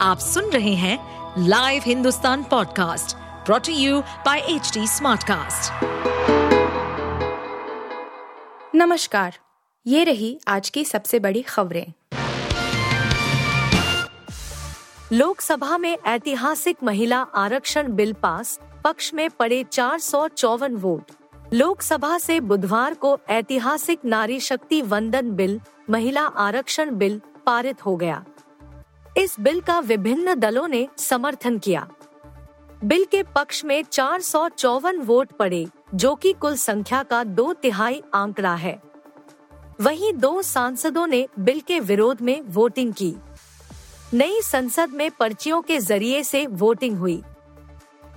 आप सुन रहे हैं live Hindustan podcast brought to you by H Smartcast. नमस्कार, ये रही आज की सबसे बड़ी खबरें। लोकसभा में ऐतिहासिक महिला आरक्षण बिल पास, पक्ष में पड़े चार सौ चौवन वोट। लोकसभा से बुधवार को ऐतिहासिक नारी शक्ति वंदन बिल, महिला आरक्षण बिल पारित हो गया। इस बिल का विभिन्न दलों ने समर्थन किया। बिल के पक्ष में चार सौ चौवन वोट पड़े, जो कि कुल संख्या का दो तिहाई आंकड़ा है। वहीं दो सांसदों ने बिल के विरोध में वोटिंग की। नई संसद में पर्चियों के ज़रिए से वोटिंग हुई।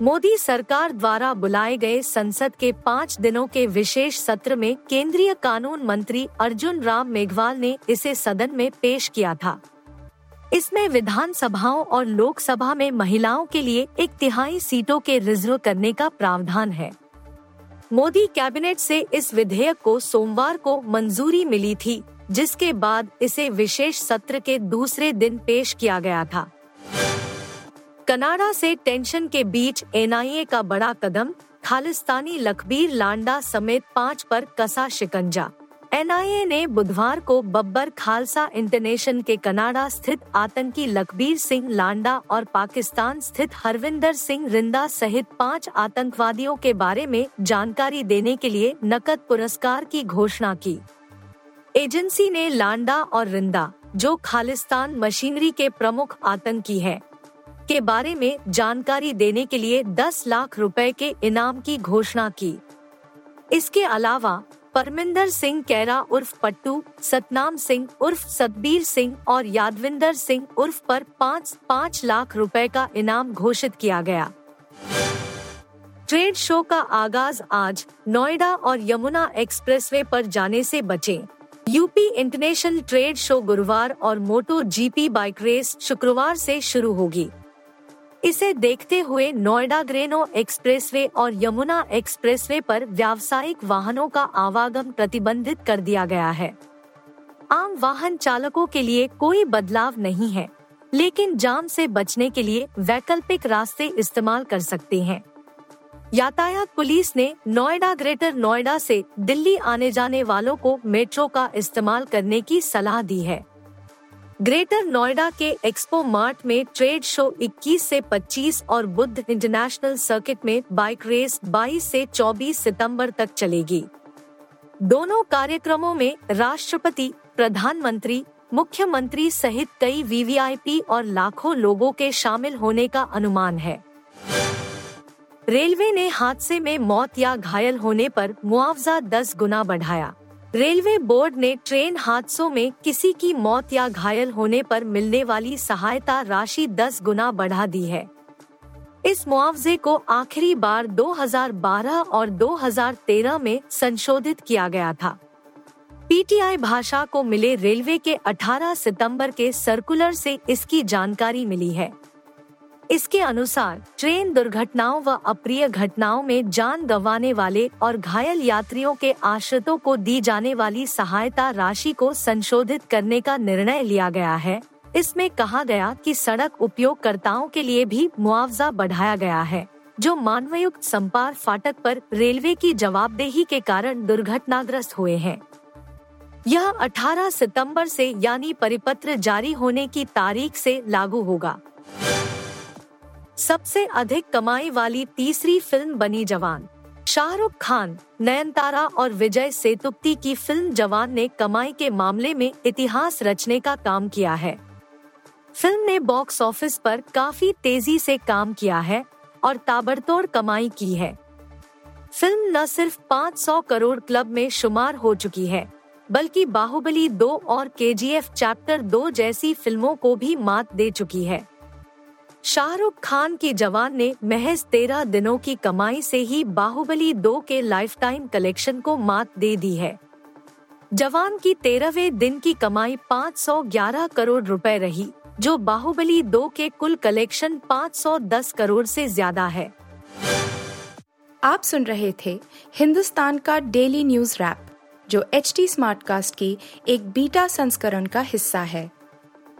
मोदी सरकार द्वारा बुलाए गए संसद के पाँच दिनों के विशेष सत्र में केंद्रीय कानून मंत्री अर्जुन राम मेघवाल ने इसे सदन में पेश किया था। इसमें विधानसभाओं और लोकसभा में महिलाओं के लिए एक तिहाई सीटों के रिज़र्व करने का प्रावधान है। मोदी कैबिनेट से इस विधेयक को सोमवार को मंजूरी मिली थी, जिसके बाद इसे विशेष सत्र के दूसरे दिन पेश किया गया था। कनाडा से टेंशन के बीच एनआईए का बड़ा कदम, खालिस्तानी लखबीर लांडा समेत पाँच पर कसा शिकंजा। एनआईए ने बुधवार को बब्बर खालसा इंटरनेशन के कनाडा स्थित आतंकी लखबीर सिंह लांडा और पाकिस्तान स्थित हरविंदर सिंह रिंदा सहित पाँच आतंकवादियों के बारे में जानकारी देने के लिए नकद पुरस्कार की घोषणा की। एजेंसी ने लांडा और रिंदा जो खालिस्तान मशीनरी के प्रमुख आतंकी हैं, के बारे में जानकारी देने के लिए 10 लाख रुपए के इनाम की घोषणा की। इसके अलावा परमिंदर सिंह कैरा उर्फ़ पट्टू, सतनाम सिंह उर्फ़ सतबीर सिंह और यादविंदर सिंह उर्फ़ पर पाँच पाँच लाख रुपए का इनाम घोषित किया गया। ट्रेड शो का आगाज़ आज नोएडा और यमुना एक्सप्रेसवे पर जाने से बचे। यूपी इंटरनेशनल ट्रेड शो गुरुवार और मोटो जीपी बाइक रेस शुक्रवार से शुरू होगी। इसे देखते हुए नोएडा ग्रेनो एक्सप्रेसवे और यमुना एक्सप्रेसवे पर व्यावसायिक वाहनों का आवागम प्रतिबंधित कर दिया गया है। आम वाहन चालकों के लिए कोई बदलाव नहीं है, लेकिन जाम से बचने के लिए वैकल्पिक रास्ते इस्तेमाल कर सकते हैं। यातायात पुलिस ने नोएडा ग्रेटर नोएडा से दिल्ली आने जाने वालों को मेट्रो का इस्तेमाल करने की सलाह दी है। ग्रेटर नोएडा के एक्सपो मार्ट में ट्रेड शो 21 से 25 और बुद्ध इंटरनेशनल सर्किट में बाइक रेस 22 से 24 सितंबर तक चलेगी। दोनों कार्यक्रमों में राष्ट्रपति, प्रधानमंत्री, मुख्यमंत्री सहित कई वीवीआईपी और लाखों लोगों के शामिल होने का अनुमान है। रेलवे ने हादसे में मौत या घायल होने पर मुआवजा 10 गुना बढ़ाया। रेलवे बोर्ड ने ट्रेन हादसों में किसी की मौत या घायल होने पर मिलने वाली सहायता राशि 10 गुना बढ़ा दी है। इस मुआवजे को आखिरी बार 2012 और 2013 में संशोधित किया गया था। पीटीआई भाषा को मिले रेलवे के 18 सितंबर के सर्कुलर से इसकी जानकारी मिली है। इसके अनुसार, ट्रेन दुर्घटनाओं व अप्रिय घटनाओं में जान गंवाने वाले और घायल यात्रियों के आश्रितों को दी जाने वाली सहायता राशि को संशोधित करने का निर्णय लिया गया है। इसमें कहा गया कि सड़क उपयोगकर्ताओं के लिए भी मुआवजा बढ़ाया गया है, जो मानवयुक्त संपार फाटक पर रेलवे की जवाबदेही के कारण दुर्घटनाग्रस्त हुए हैं। यह 18 सितंबर से यानी परिपत्र जारी होने की तारीख से लागू होगा। सबसे अधिक कमाई वाली तीसरी फ़िल्म बनी जवान। शाहरुख खान, नयनतारा और विजय सेतुप्ती की फ़िल्म जवान ने कमाई के मामले में इतिहास रचने का काम किया है। फ़िल्म ने बॉक्स ऑफ़िस पर काफ़ी तेज़ी से काम किया है और ताबड़तोड़ कमाई की है। फ़िल्म न सिर्फ़ 500 करोड़ क्लब में शुमार हो चुकी है, बल्कि बाहुबली दो और के चैप्टर दो जैसी फ़िल्मों को भी मात दे चुकी है। शाहरुख खान की जवान ने महज तेरह दिनों की कमाई से ही बाहुबली दो के लाइफ टाइम कलेक्शन को मात दे दी है। जवान की तेरहवे दिन की कमाई 511 करोड़ रुपए रही, जो बाहुबली दो के कुल कलेक्शन 510 करोड़ से ज़्यादा है। आप सुन रहे थे हिंदुस्तान का डेली न्यूज़ रैप, जो एच टी स्मार्ट कास्ट की एक बीटा संस्करण का हिस्सा है।